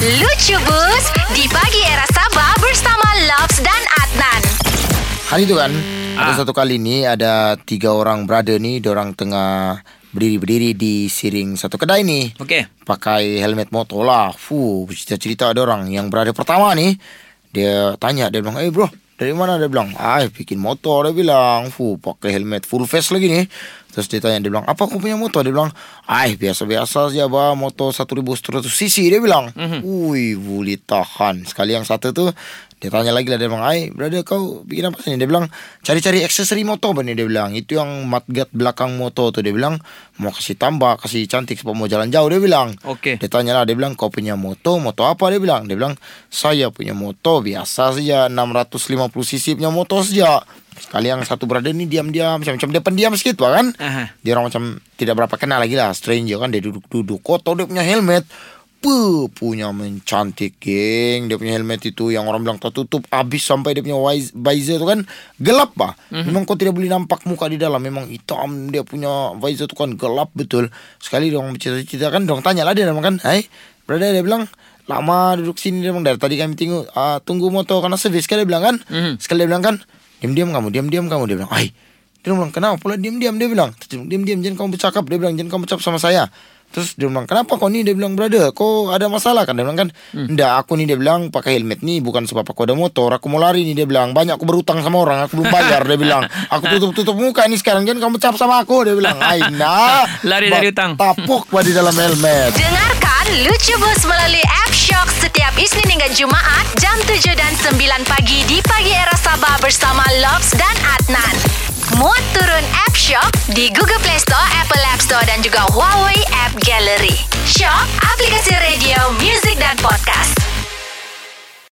Lucu Bus di pagi era Sabah bersama Loves dan Adnan. Hari tu kan Ah. Ada satu kali ni Ada tiga orang brother ni Diorang tengah Berdiri-berdiri di siring satu kedai ni Okey. Pakai helmet motor lah Fuh Cerita-cerita ada orang Yang brother pertama ni Dia tanya Dia bilang Eh bro dari mana dia bilang? Ah bikin motor dia bilang. Fuh pakai helmet full face lagi ni. Terus dia tanya Dia bilang apa kau punya motor? Dia bilang Ah biasa-biasa saja bah. Motor 1100cc Dia bilang. Mm-hmm. Ui boleh tahan. Sekali yang satu tu dia tanya lagi lah Dia bilang Hai brother kau bikin apa sini Dia bilang Cari-cari aksesori motor ni Dia bilang. Itu yang mudguard belakang motor tu Dia bilang Mau kasih tambah Kasih cantik Sebab mau jalan jauh Dia bilang. Okey. Dia tanya lah Dia bilang kau punya motor Motor apa? Dia bilang. Dia bilang Saya punya motor Biasa saja 650cc punya motor saja. Sekali yang satu brother ni Diam-diam Macam-macam dia pendiam lah kan. Aha. Dia orang macam Tidak berapa kenal lagi lah Stranger kan. Dia duduk-duduk Kotor dia punya helmet Puh, punya mencantik geng? Dia punya helmet itu Yang orang bilang tertutup Habis sampai dia punya visor tu kan Gelap bah mm-hmm. Memang kau tidak boleh nampak muka di dalam. Memang hitam Dia punya visor tu kan Gelap betul. Sekali dia orang bercerita-cerita kan Dia orang tanya lah dia Dia kan Hai Brother dia bilang Lama duduk sini Dia bilang Dari tadi kami tengok uh, Tunggu motor Kena servis Sekali dia bilang kan. Mhm. Sekali dia bilang kan Diam-diam kamu Diam-diam kamu Dia bilang. Hai. Dia bilang kenapa pula diam-diam? Dia bilang Diam-diam jangan kamu bercakap. Dia bilang jangan kamu bercakap sama saya Terus dia bilang Kenapa kau ni? Dia bilang brother Kau ada masalah kan? Dia bilang kan hmm. Nggak aku ni dia bilang Pakai helmet ni Bukan sebab aku ada motor. Aku mau lari ni Dia bilang. Banyak aku berutang sama orang Aku belum bayar Dia bilang. Aku tutup-tutup muka ni sekarang Jangan kamu bercakap sama aku Dia bilang. Aina Lari dari hutang. Tapuk di dalam helmet. Dengarkan Lucu Bus melalui App Shock setiap Isnin hingga Jumaat jam 7 dan 9 pagi di Pagi Era Sabah bersama Loves dan Adnan. Muat turun App Shop di Google Play Store, Apple App Store, dan juga Huawei App Gallery. Shop, aplikasi radio, music, dan podcast.